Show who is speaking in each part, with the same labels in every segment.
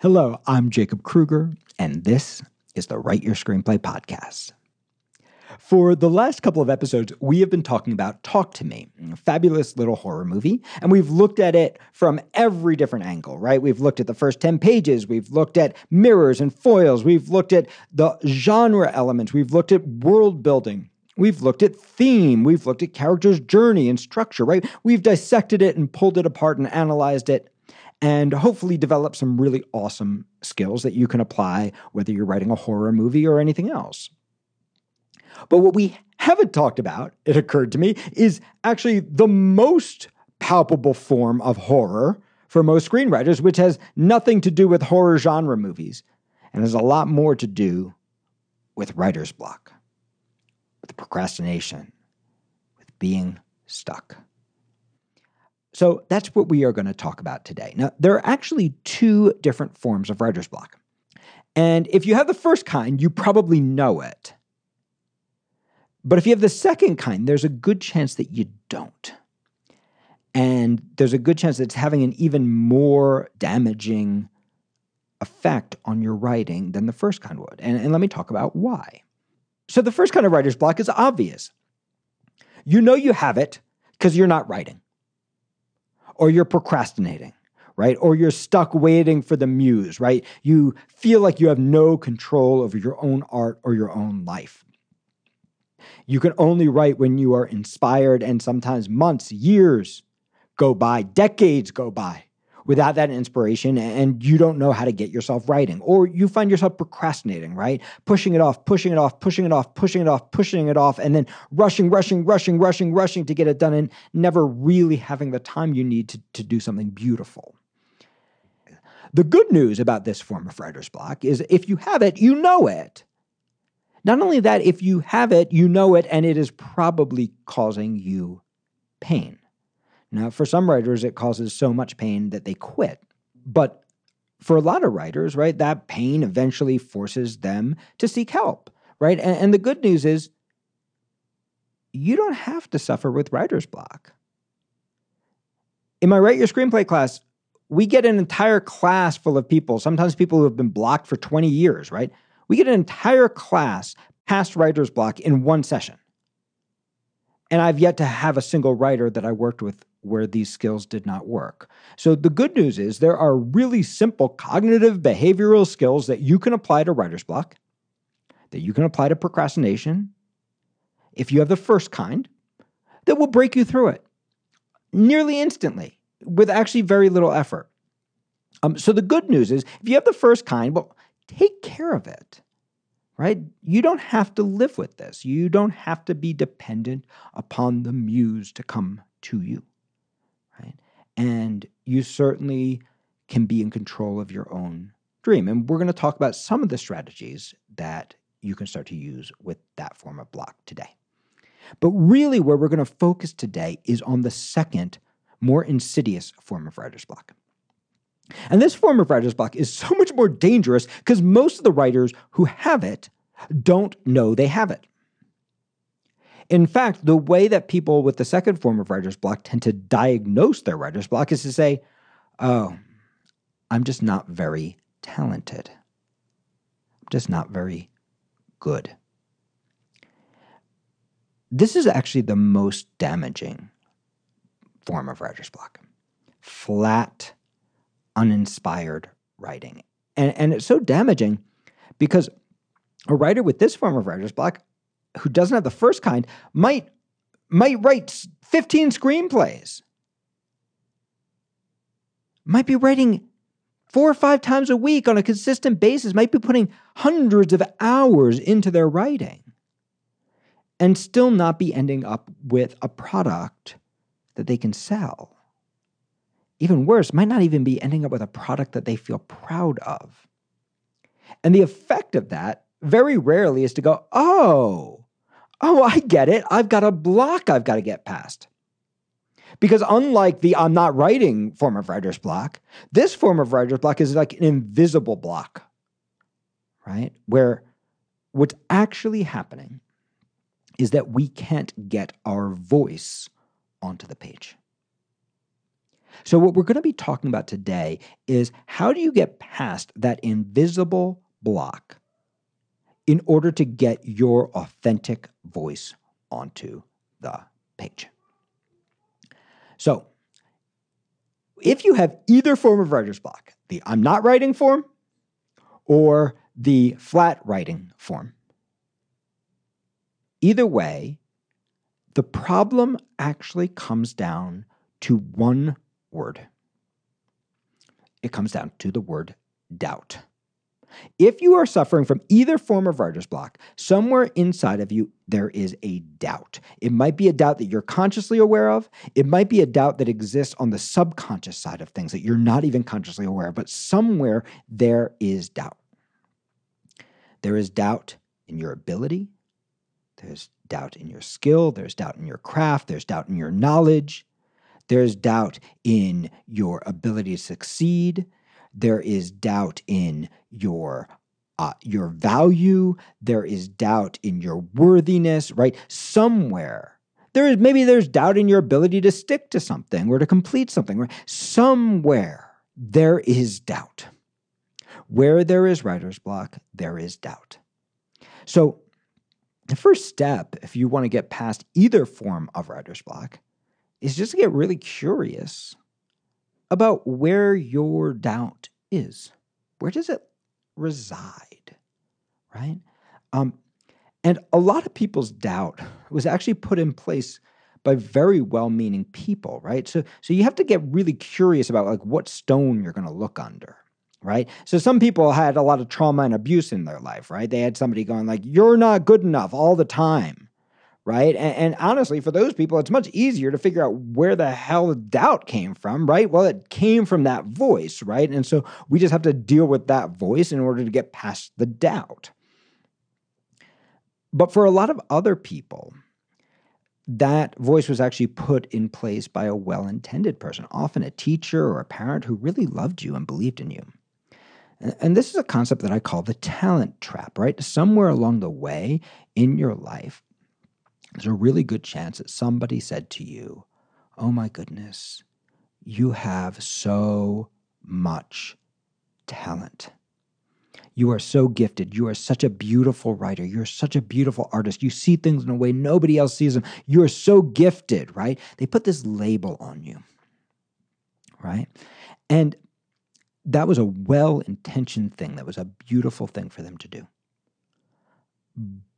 Speaker 1: Hello, I'm Jacob Krueger, and this is the Write Your Screenplay podcast. For the last couple of episodes, we have been talking about Talk to Me, a fabulous little horror movie, and we've looked at it from every different angle, right? We've looked at the first 10 pages, we've looked at mirrors and foils, we've looked at the genre elements, we've looked at world building. We've looked at theme, we've looked at character's journey and structure, right? We've dissected it and pulled it apart and analyzed it and hopefully develop some really awesome skills that you can apply whether you're writing a horror movie or anything else. But what we haven't talked about, it occurred to me, is actually the most palpable form of horror for most screenwriters, which has nothing to do with horror genre movies and has a lot more to do with writer's block, with procrastination, with being stuck. So that's what we are going to talk about today. Now, there are actually two different forms of writer's block. And if you have the first kind, you probably know it. But if you have the second kind, there's a good chance that you don't. And there's a good chance that it's having an even more damaging effect on your writing than the first kind would. And, and let me talk about why. So, the first kind of writer's block is obvious. You know you have it because you're not writing or you're procrastinating, right? Or you're stuck waiting for the muse, right? You feel like you have no control over your own art or your own life. You can only write when you are inspired, and sometimes months, years go by, decades go by without that inspiration and you don't know how to get yourself writing or you find yourself procrastinating right? Pushing it off pushing it off pushing it off pushing it off pushing it off and then rushing rushing rushing rushing rushing to get it done and never really having the time you need to, to do something beautiful. The good news about this form of writer's block is if you have it you know it. Not only that if you have it you know it and it is probably causing you pain now, for some writers, it causes so much pain that they quit. But for a lot of writers, right, that pain eventually forces them to seek help, right? And, and the good news is you don't have to suffer with writer's block. In my Write Your Screenplay class, we get an entire class full of people, sometimes people who have been blocked for 20 years, right? We get an entire class past writer's block in one session. And I've yet to have a single writer that I worked with where these skills did not work. So the good news is there are really simple cognitive behavioral skills that you can apply to writer's block, that you can apply to procrastination, if you have the first kind, that will break you through it nearly instantly with actually very little effort. Um, so the good news is if you have the first kind, well, take care of it right? You don't have to live with this. You don't have to be dependent upon the muse to come to you? And you certainly can be in control of your own dream. And we're going to talk about some of the strategies that you can start to use with that form of block today. But really, where we're going to focus today is on the second, more insidious form of writer's block. And this form of writer's block is so much more dangerous because most of the writers who have it don't know they have it. In fact, the way that people with the second form of writer's block tend to diagnose their writer's block is to say, oh, I'm just not very talented. I'm just not very good. This is actually the most damaging form of writer's block flat, uninspired writing. And, and it's so damaging because a writer with this form of writer's block who doesn't have the first kind might might write 15 screenplays. Might be writing four or five times a week on a consistent basis, might be putting hundreds of hours into their writing and still not be ending up with a product that they can sell. Even worse, might not even be ending up with a product that they feel proud of. And the effect of that very rarely is to go, oh, oh, I get it. I've got a block I've got to get past. Because unlike the I'm not writing form of writer's block, this form of writer's block is like an invisible block, right? Where what's actually happening is that we can't get our voice onto the page. So, what we're going to be talking about today is how do you get past that invisible block in order to get your authentic voice onto the page? So, if you have either form of writer's block, the I'm not writing form or the flat writing form, either way, the problem actually comes down to one word. It comes down to the word doubt. If you are suffering from either form of writer's block, somewhere inside of you, there is a doubt. It might be a doubt that you're consciously aware of. It might be a doubt that exists on the subconscious side of things that you're not even consciously aware of, but somewhere there is doubt. There is doubt in your ability. There's doubt in your skill. There's doubt in your craft. There's doubt in your knowledge. There's doubt in your ability to succeed. There is doubt in your uh, your value. There is doubt in your worthiness. Right somewhere there is maybe there's doubt in your ability to stick to something or to complete something. Right somewhere there is doubt. Where there is writer's block, there is doubt. So the first step, if you want to get past either form of writer's block, is just to get really curious about where your doubt is. Where does it reside? Right? Um, and a lot of people's doubt was actually put in place by very well-meaning people, right? So so you have to get really curious about like what stone you're going to look under, right? So some people had a lot of trauma and abuse in their life, right? They had somebody going like you're not good enough all the time right? And, and, honestly, for those people, it's much easier to figure out where the hell the doubt came from, right? Well, it came from that voice, right? And so we just have to deal with that voice in order to get past the doubt. But for a lot of other people, that voice was actually put in place by a well intended person, often a teacher or a parent who really loved you and believed in you. And this is a concept that I call the talent trap, right? Somewhere along the way in your life, there's a really good chance that somebody said to you, Oh my goodness, you have so much talent. You are so gifted. You are such a beautiful writer. You're such a beautiful artist. You see things in a way nobody else sees them. You are so gifted, right? They put this label on you, right? And that was a well intentioned thing. That was a beautiful thing for them to do.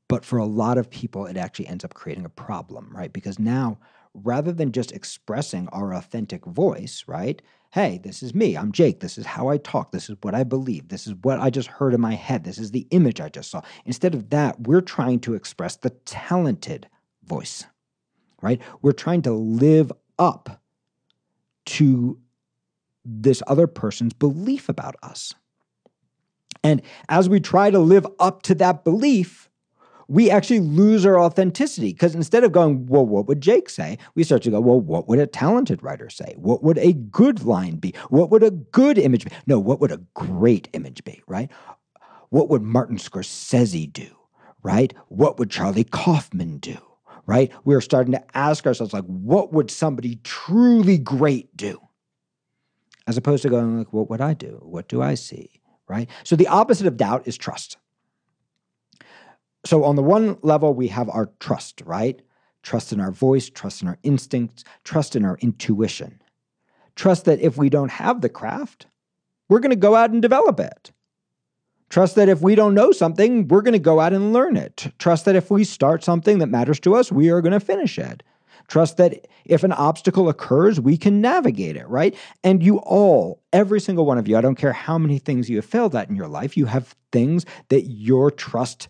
Speaker 1: But for a lot of people, it actually ends up creating a problem, right? Because now, rather than just expressing our authentic voice, right? Hey, this is me. I'm Jake. This is how I talk. This is what I believe. This is what I just heard in my head. This is the image I just saw. Instead of that, we're trying to express the talented voice, right? We're trying to live up to this other person's belief about us. And as we try to live up to that belief, we actually lose our authenticity because instead of going, well, what would Jake say? We start to go, well, what would a talented writer say? What would a good line be? What would a good image be? No, what would a great image be, right? What would Martin Scorsese do, right? What would Charlie Kaufman do, right? We're starting to ask ourselves, like, what would somebody truly great do? As opposed to going, like, what would I do? What do I see, right? So the opposite of doubt is trust so on the one level, we have our trust, right? Trust in our voice, trust in our instincts, trust in our intuition. Trust that if we don't have the craft, we're going to go out and develop it. Trust that if we don't know something, we're going to go out and learn it. Trust that if we start something that matters to us, we are going to finish it. Trust that if an obstacle occurs, we can navigate it, right? And you all, every single one of you, I don't care how many things you have failed at in your life, you have things that your trust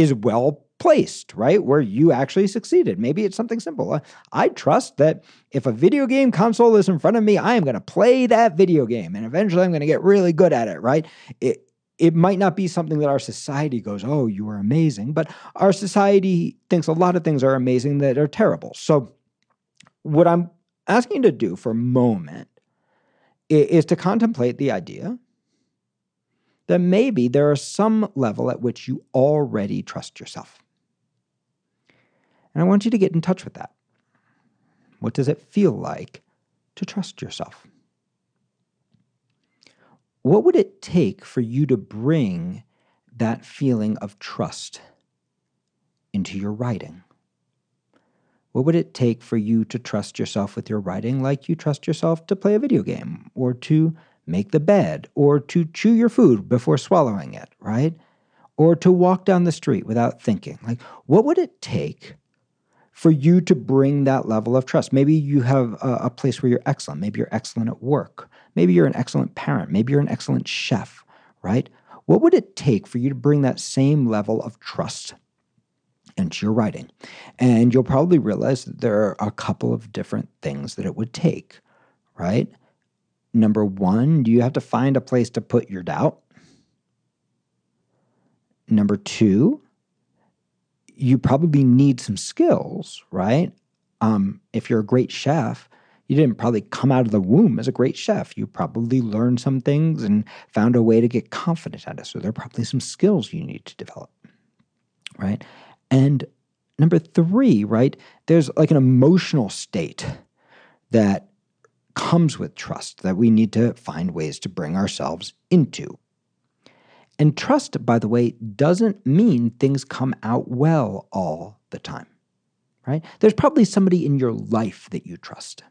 Speaker 1: is well placed, right? Where you actually succeeded. Maybe it's something simple. I trust that if a video game console is in front of me, I am going to play that video game and eventually I'm going to get really good at it, right? It, it might not be something that our society goes, oh, you are amazing, but our society thinks a lot of things are amazing that are terrible. So, what I'm asking you to do for a moment is to contemplate the idea then maybe there is some level at which you already trust yourself. And I want you to get in touch with that. What does it feel like to trust yourself? What would it take for you to bring that feeling of trust into your writing? What would it take for you to trust yourself with your writing like you trust yourself to play a video game or to make the bed or to chew your food before swallowing it, right? Or to walk down the street without thinking? Like, what would it take for you to bring that level of trust? Maybe you have a, a place where you're excellent. Maybe you're excellent at work. Maybe you're an excellent parent. Maybe you're an excellent chef, right? What would it take for you to bring that same level of trust into your writing? And you'll probably realize that there are a couple of different things that it would take, right? Number one, do you have to find a place to put your doubt. Number two, you probably need some skills, right? Um, if you're a great chef, you didn't probably come out of the womb as a great chef. You probably learned some things and found a way to get confident at it. So there are probably some skills you need to develop, right? And number three, right, there's like an emotional state that comes with trust that we need to find ways to bring ourselves into. And trust, by the way, doesn't mean things come out well all the time, right? There's probably somebody in your life that you trust.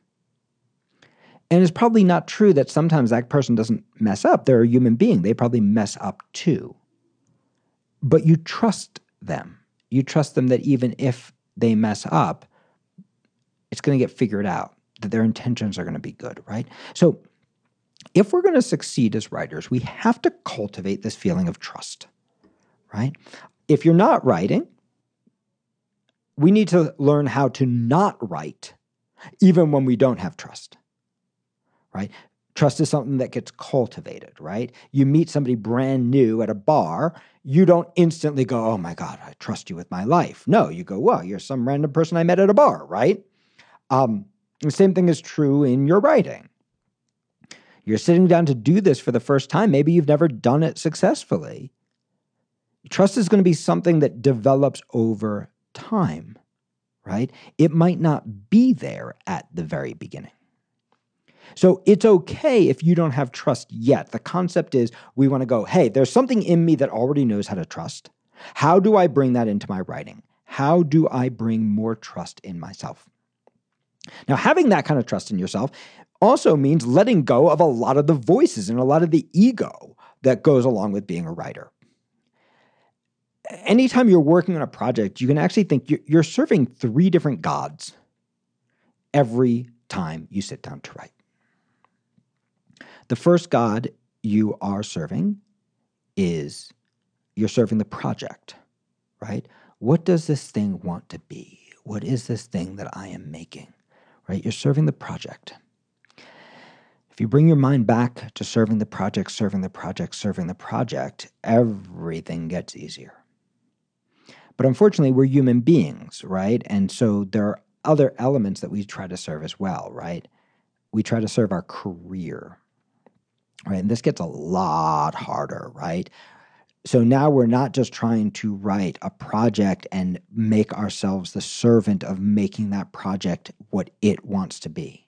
Speaker 1: And it's probably not true that sometimes that person doesn't mess up. They're a human being. They probably mess up too. But you trust them. You trust them that even if they mess up, it's going to get figured out, that their intentions are going to be good, right? So if we're going to succeed as writers, we have to cultivate this feeling of trust, right? If you're not writing, we need to learn how to not write, even when we don't have trust right? Trust is something that gets cultivated, right? You meet somebody brand new at a bar, you don't instantly go, oh my God, I trust you with my life. No, you go, well, you're some random person I met at a bar, right? Um, the same thing is true in your writing. You're sitting down to do this for the first time. Maybe you've never done it successfully. Trust is going to be something that develops over time, right? It might not be there at the very beginning. So it's okay if you don't have trust yet. The concept is we want to go, hey, there's something in me that already knows how to trust. How do I bring that into my writing? How do I bring more trust in myself? Now, having that kind of trust in yourself also means letting go of a lot of the voices and a lot of the ego that goes along with being a writer. Anytime you're working on a project, you can actually think you're serving three different gods every time you sit down to write. The first God you are serving is you're serving the project, right? What does this thing want to be? What is this thing that I am making, right? You're serving the project. If you bring your mind back to serving the project, serving the project, serving the project, everything gets easier. But unfortunately, we're human beings, right? And so there are other elements that we try to serve as well, right? We try to serve our career, right? And this gets a lot harder, right? So now we're not just trying to write a project and make ourselves the servant of making that project what it wants to be,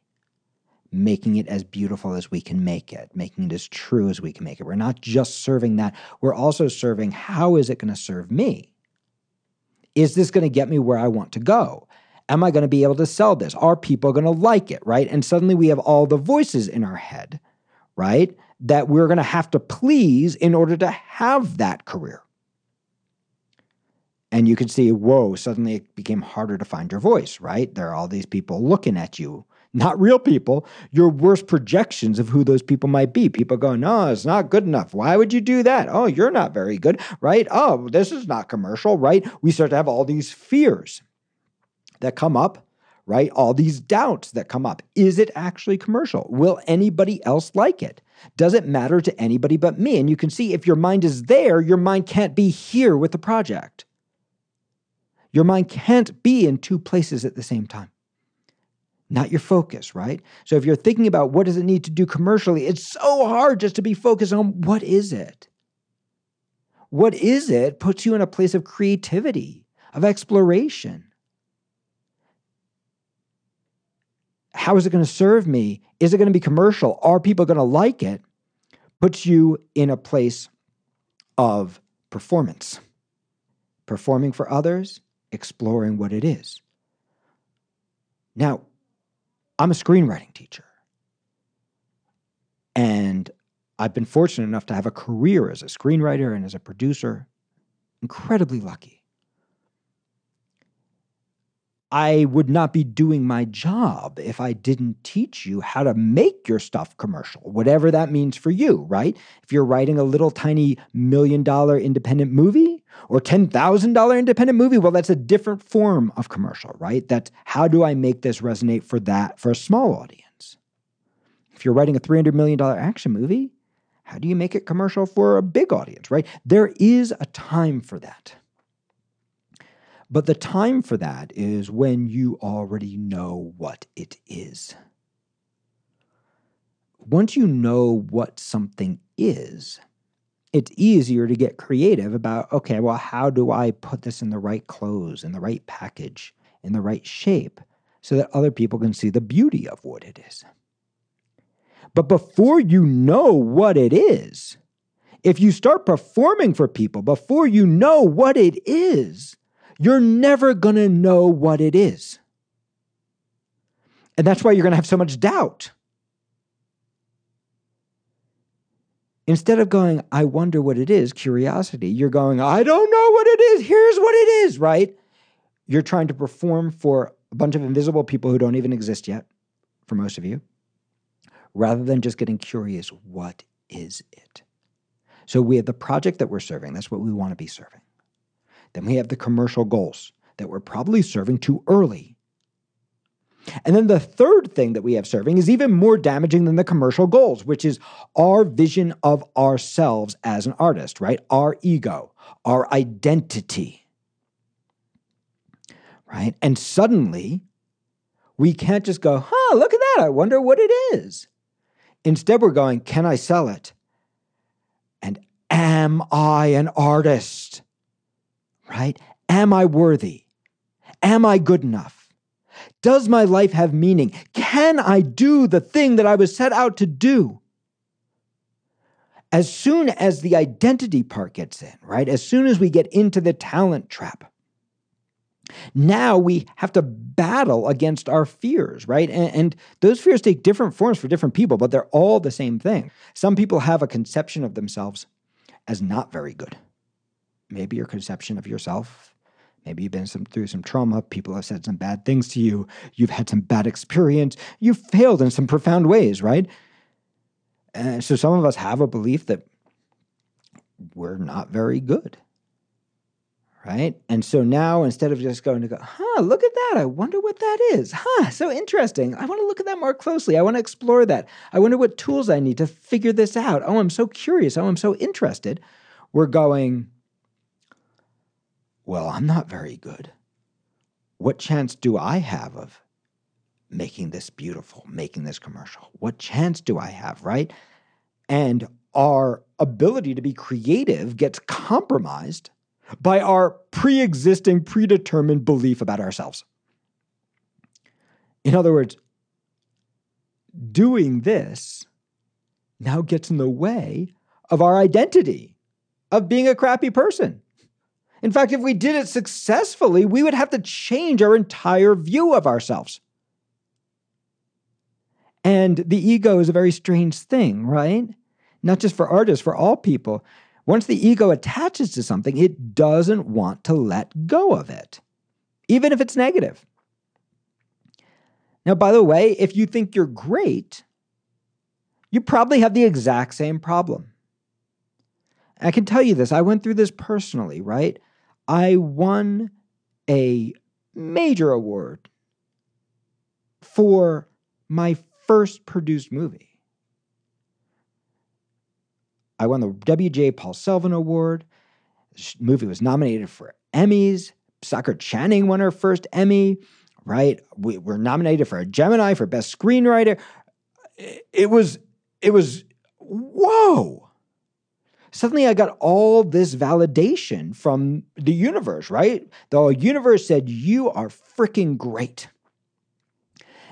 Speaker 1: making it as beautiful as we can make it, making it as true as we can make it. We're not just serving that, we're also serving how is it going to serve me? Is this going to get me where I want to go? Am I going to be able to sell this? Are people going to like it, right? And suddenly we have all the voices in our head right? That we're going to have to please in order to have that career. And you can see, whoa, suddenly it became harder to find your voice, right? There are all these people looking at you, not real people, your worst projections of who those people might be. People go, no, it's not good enough. Why would you do that? Oh, you're not very good, right? Oh, this is not commercial, right? We start to have all these fears that come up right? All these doubts that come up. Is it actually commercial? Will anybody else like it? Does it matter to anybody but me? And you can see if your mind is there, your mind can't be here with the project. Your mind can't be in two places at the same time. Not your focus, right? So if you're thinking about what does it need to do commercially, it's so hard just to be focused on what is it? What is it puts you in a place of creativity, of exploration. How is it going to serve me? Is it going to be commercial? Are people going to like it? Puts you in a place of performance, performing for others, exploring what it is. Now, I'm a screenwriting teacher. And I've been fortunate enough to have a career as a screenwriter and as a producer. Incredibly lucky. I would not be doing my job if I didn't teach you how to make your stuff commercial, whatever that means for you, right? If you're writing a little tiny million dollar independent movie or $10,000 independent movie, well, that's a different form of commercial, right? That's how do I make this resonate for that, for a small audience? If you're writing a $300 million action movie, how do you make it commercial for a big audience, right? There is a time for that. But the time for that is when you already know what it is. Once you know what something is, it's easier to get creative about okay, well, how do I put this in the right clothes, in the right package, in the right shape, so that other people can see the beauty of what it is? But before you know what it is, if you start performing for people before you know what it is, you're never going to know what it is. And that's why you're going to have so much doubt. Instead of going, I wonder what it is, curiosity, you're going, I don't know what it is. Here's what it is, right? You're trying to perform for a bunch of invisible people who don't even exist yet, for most of you, rather than just getting curious, what is it? So we have the project that we're serving. That's what we want to be serving. Then we have the commercial goals that we're probably serving too early. And then the third thing that we have serving is even more damaging than the commercial goals, which is our vision of ourselves as an artist, right? Our ego, our identity. Right? And suddenly, we can't just go, huh, look at that. I wonder what it is. Instead, we're going, can I sell it? And am I an artist? Right? Am I worthy? Am I good enough? Does my life have meaning? Can I do the thing that I was set out to do? As soon as the identity part gets in, right? As soon as we get into the talent trap, now we have to battle against our fears, right? And, and, those fears take different forms for different people, but they're all the same thing. Some people have a conception of themselves as not very good maybe your conception of yourself. Maybe you've been some, through some trauma. People have said some bad things to you. You've had some bad experience. You've failed in some profound ways, right? And so some of us have a belief that we're not very good, right? And so now instead of just going to go, huh, look at that. I wonder what that is. Huh, so interesting. I want to look at that more closely. I want to explore that. I wonder what tools I need to figure this out. Oh, I'm so curious. Oh, I'm so interested. We're going, well, I'm not very good. What chance do I have of making this beautiful, making this commercial? What chance do I have, right? And our ability to be creative gets compromised by our pre existing, predetermined belief about ourselves. In other words, doing this now gets in the way of our identity of being a crappy person. In fact, if we did it successfully, we would have to change our entire view of ourselves. And the ego is a very strange thing, right? Not just for artists, for all people. Once the ego attaches to something, it doesn't want to let go of it, even if it's negative. Now, by the way, if you think you're great, you probably have the exact same problem. I can tell you this, I went through this personally, right? I won a major award for my first produced movie. I won the W.J. Paul Selvin Award. The movie was nominated for Emmys. Stockard Channing won her first Emmy, right? We were nominated for a Gemini for Best Screenwriter. It was, it was, whoa suddenly I got all this validation from the universe, right? The universe said, You are freaking great.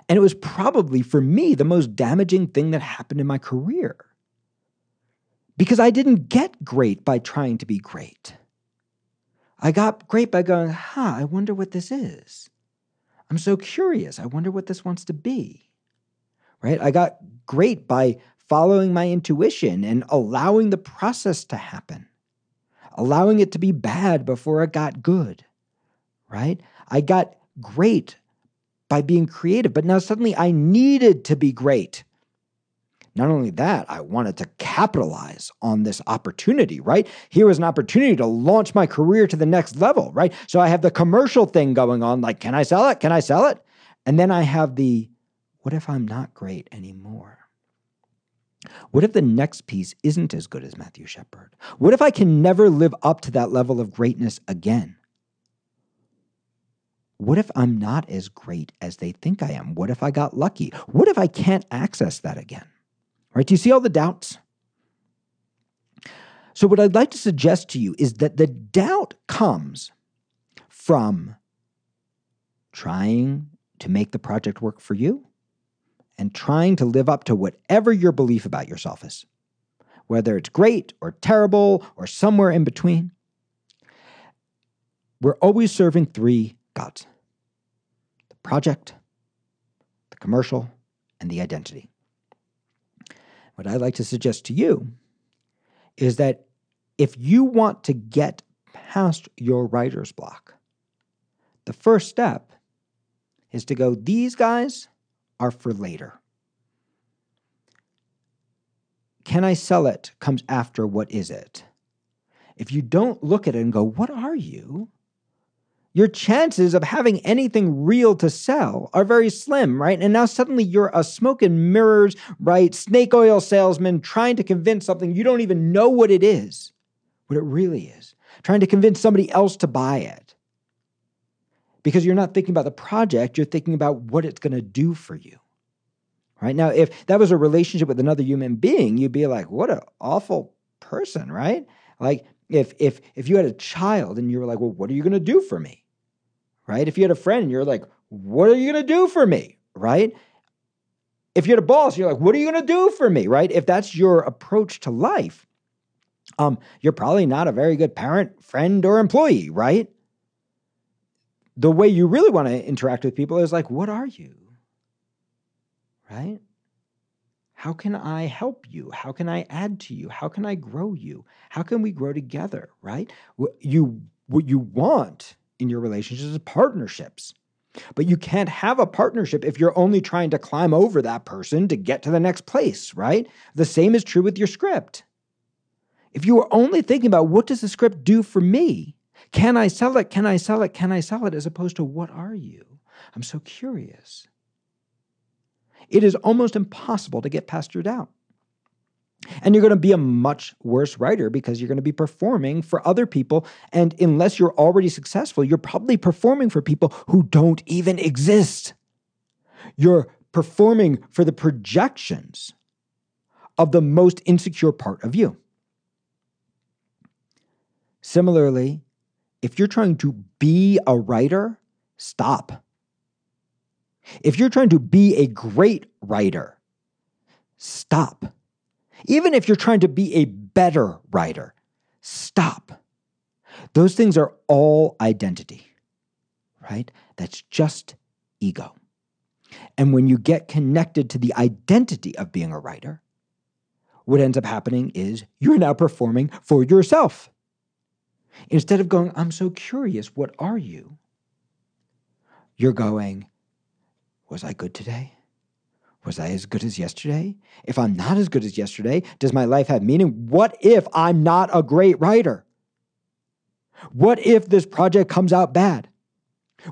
Speaker 1: And it was probably for me the most damaging thing that happened in my career. Because I didn't get great by trying to be great. I got great by going, huh, I wonder what this is. I'm so curious. I wonder what this wants to be. Right? I got great by following my intuition and allowing the process to happen, allowing it to be bad before it got good. Right? I got great by being creative, but now suddenly I needed to be great. Not only that, I wanted to capitalize on this opportunity, right? Here was an opportunity to launch my career to the next level, right? So I have the commercial thing going on like, can I sell it? Can I sell it? And then I have the, what if I'm not great anymore? What if the next piece isn't as good as Matthew Shepard? What if I can never live up to that level of greatness again? What if I'm not as great as they think I am? What if I got lucky? What if I can't access that again? Right? Do you see all the doubts? So, what I'd like to suggest to you is that the doubt comes from trying to make the project work for you and trying to live up to whatever your belief about yourself is, whether it's great or terrible or somewhere in between. We're always serving three gods the project, the commercial, and the identity. What I'd like to suggest to you is that if you want to get past your writer's block, the first step is to go, these guys are for later. Can I sell it comes after what is it? If you don't look at it and go, what are you? your chances of having anything real to sell are very slim, right? And now suddenly you're a smoke and mirrors, right? Snake oil salesman trying to convince something you don't even know what it is, what it really is, trying to convince somebody else to buy it. Because you're not thinking about the project, you're thinking about what it's going to do for you. Right? Now, if that was a relationship with another human being, you'd be like, what an awful person, right? Like if if if you had a child and you were like, well, what are you going to do for me? right? If you had a friend and you're like, what are you going to do for me, right? If you had a boss, you're like, what are you going to do for me, right? If that's your approach to life, um, you're probably not a very good parent, friend, or employee, right? The way you really want to interact with people is like, what are you? Right? How can I help you? How can I add to you? How can I grow you? How can we grow together, right? What you what you want in your relationships is partnerships. But you can't have a partnership if you're only trying to climb over that person to get to the next place, right? The same is true with your script. If you are only thinking about what does the script do for me? Can I sell it? Can I sell it? Can I sell it? As opposed to what are you? I'm so curious. It is almost impossible to get past your doubt. And you're going to be a much worse writer because you're going to be performing for other people. And unless you're already successful, you're probably performing for people who don't even exist. You're performing for the projections of the most insecure part of you. Similarly, if you're trying to be a writer, stop. If you're trying to be a great writer, stop even if you're trying to be a better writer, stop. Those things are all identity, right? That's just ego. And when you get connected to the identity of being a writer, what ends up happening is you're now performing for yourself. Instead of going, I'm so curious, what are you? You're going, Was I good today? Was I as good as yesterday? If I'm not as good as yesterday, does my life have meaning? What if I'm not a great writer? What if this project comes out bad?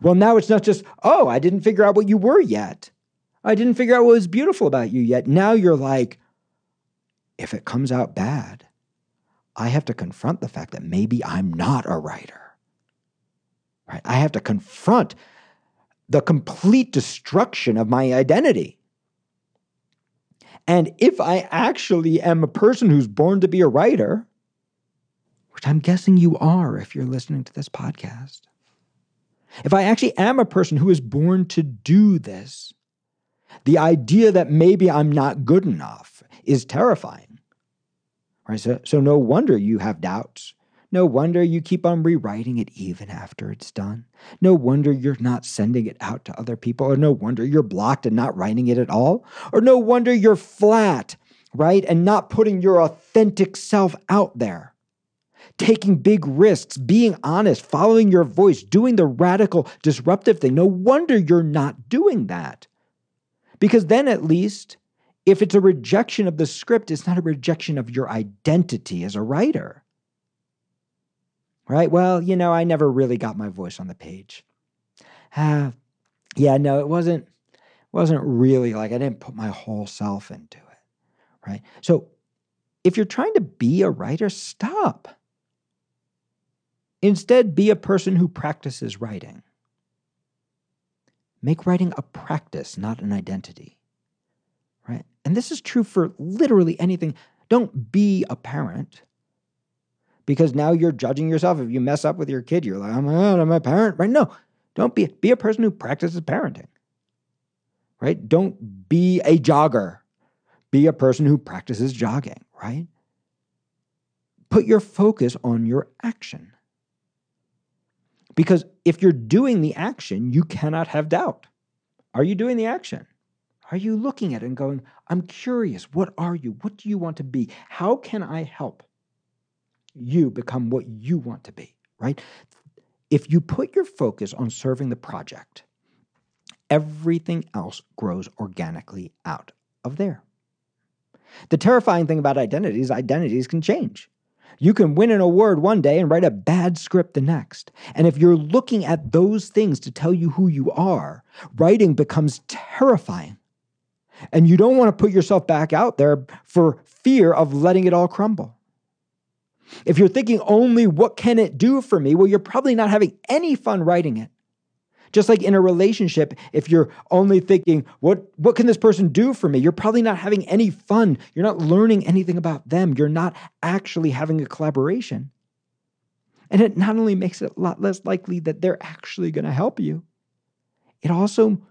Speaker 1: Well, now it's not just, oh, I didn't figure out what you were yet. I didn't figure out what was beautiful about you yet. Now you're like, if it comes out bad, I have to confront the fact that maybe I'm not a writer. Right? I have to confront the complete destruction of my identity. And if I actually am a person who's born to be a writer, which I'm guessing you are if you're listening to this podcast, if I actually am a person who is born to do this, The idea that maybe I'm not good enough is terrifying. Right? So, so no wonder you have doubts. No wonder you keep on rewriting it even after it's done. No wonder you're not sending it out to other people, or no wonder you're blocked and not writing it at all, or no wonder you're flat, right? And not putting your authentic self out there. Taking big risks, being honest, following your voice, doing the radical, disruptive thing. No wonder you're not doing that. Because then at least, if it's a rejection of the script, it's not a rejection of your identity as a writer. Right? Well, you know, I never really got my voice on the page. Uh, yeah, no, it wasn't wasn't really like I didn't put my whole self into it. Right? So if you're trying to be a writer, stop. Instead, be a person who practices writing. Make writing a practice, not an identity. And this is true for literally anything. Don't be a parent because now you're judging yourself. If you mess up with your kid, you're like, I'm, I'm a parent, right? No, don't be be a person who practices parenting. Right? Don't be a jogger. Be a person who practices jogging, right? Put your focus on your action. Because if you're doing the action, you cannot have doubt. Are you doing the action? Are you looking at it and going, I'm curious, what are you? What do you want to be? How can I help you become what you want to be, right? If you put your focus on serving the project, everything else grows organically out of there. The terrifying thing about identities, identities can change. You can win an award one day and write a bad script the next. And if you're looking at those things to tell you who you are, writing becomes terrifying. And you don't want to put yourself back out there for fear of letting it all crumble. If you're thinking only, what can it do for me? Well, you're probably not having any fun writing it. Just like in a relationship, if you're only thinking, what, what can this person do for me? You're probably not having any fun. You're not learning anything about them. You're not actually having a collaboration. And it not only makes it a lot less likely that they're actually going to help you, it also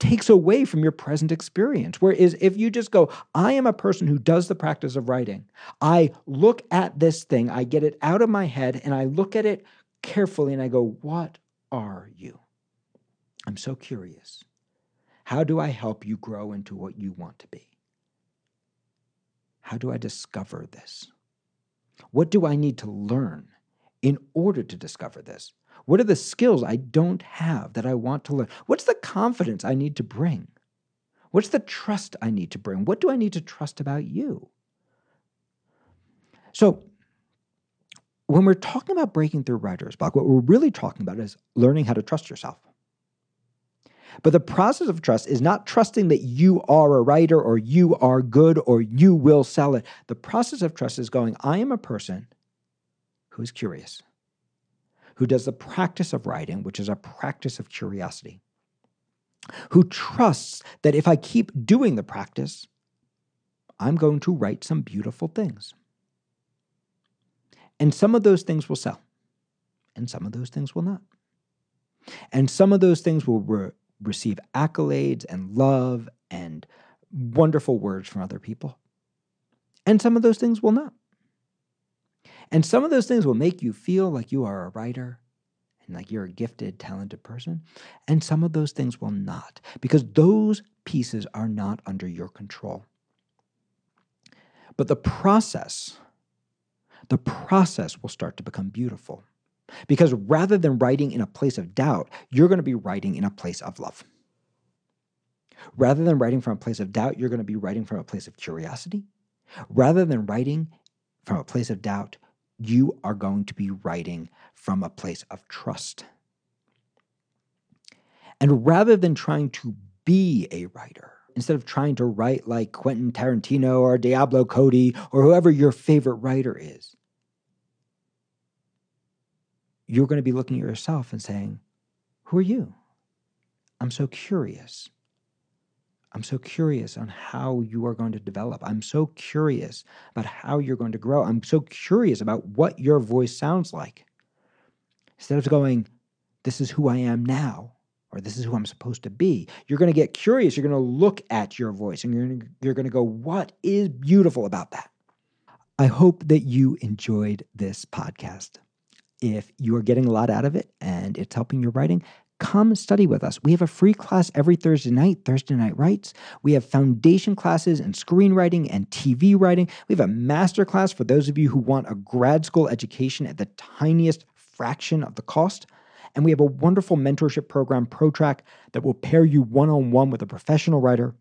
Speaker 1: takes away from your present experience. Whereas if you just go, I am a person who does the practice of writing, I look at this thing, I get it out of my head, and I look at it carefully and I go, What are you? I'm so curious. How do I help you grow into what you want to be? How do I discover this? What do I need to learn in order to discover this? What are the skills I don't have that I want to learn? What's the confidence I need to bring? What's the trust I need to bring? What do I need to trust about you? So, when we're talking about breaking through writer's block, what we're really talking about is learning how to trust yourself. But the process of trust is not trusting that you are a writer or you are good or you will sell it. The process of trust is going, I am a person who is curious, who does the practice of writing, which is a practice of curiosity, who trusts that if I keep doing the practice, I'm going to write some beautiful things. And some of those things will sell, and some of those things will not. And some of those things will re- receive accolades and love and wonderful words from other people. And some of those things will not. And some of those things will make you feel like you are a writer and like you're a gifted, talented person. And some of those things will not, because those pieces are not under your control. But the process, the process will start to become beautiful. Because rather than writing in a place of doubt, you're going to be writing in a place of love. Rather than writing from a place of doubt, you're going to be writing from a place of curiosity. Rather than writing from a place of doubt, you are going to be writing from a place of trust. And rather than trying to be a writer, instead of trying to write like Quentin Tarantino or Diablo Cody or whoever your favorite writer is, you're going to be looking at yourself and saying, Who are you? I'm so curious. I'm so curious on how you are going to develop. I'm so curious about how you're going to grow. I'm so curious about what your voice sounds like. Instead of going, This is who I am now, or this is who I'm supposed to be. You're going to get curious. You're going to look at your voice and you're, you're going to go, what is beautiful about that? I hope that you enjoyed this podcast. If you are getting a lot out of it and it's helping your writing, come study with us. We have a free class every Thursday night, Thursday Night Writes. We have foundation classes in screenwriting and TV writing. We have a master class for those of you who want a grad school education at the tiniest fraction of the cost. And we have a wonderful mentorship program, ProTrack, that will pair you one on one with a professional writer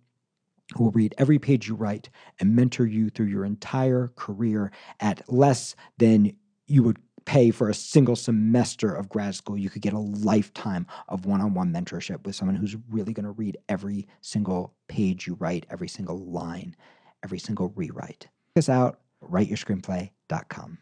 Speaker 1: who will read every page you write and mentor you through your entire career at less than you would pay for a single semester of grad school. You could get a lifetime of one on one mentorship with someone who's really going to read every single page you write, every single line, every single rewrite. Check us out, writeyourscreenplay.com.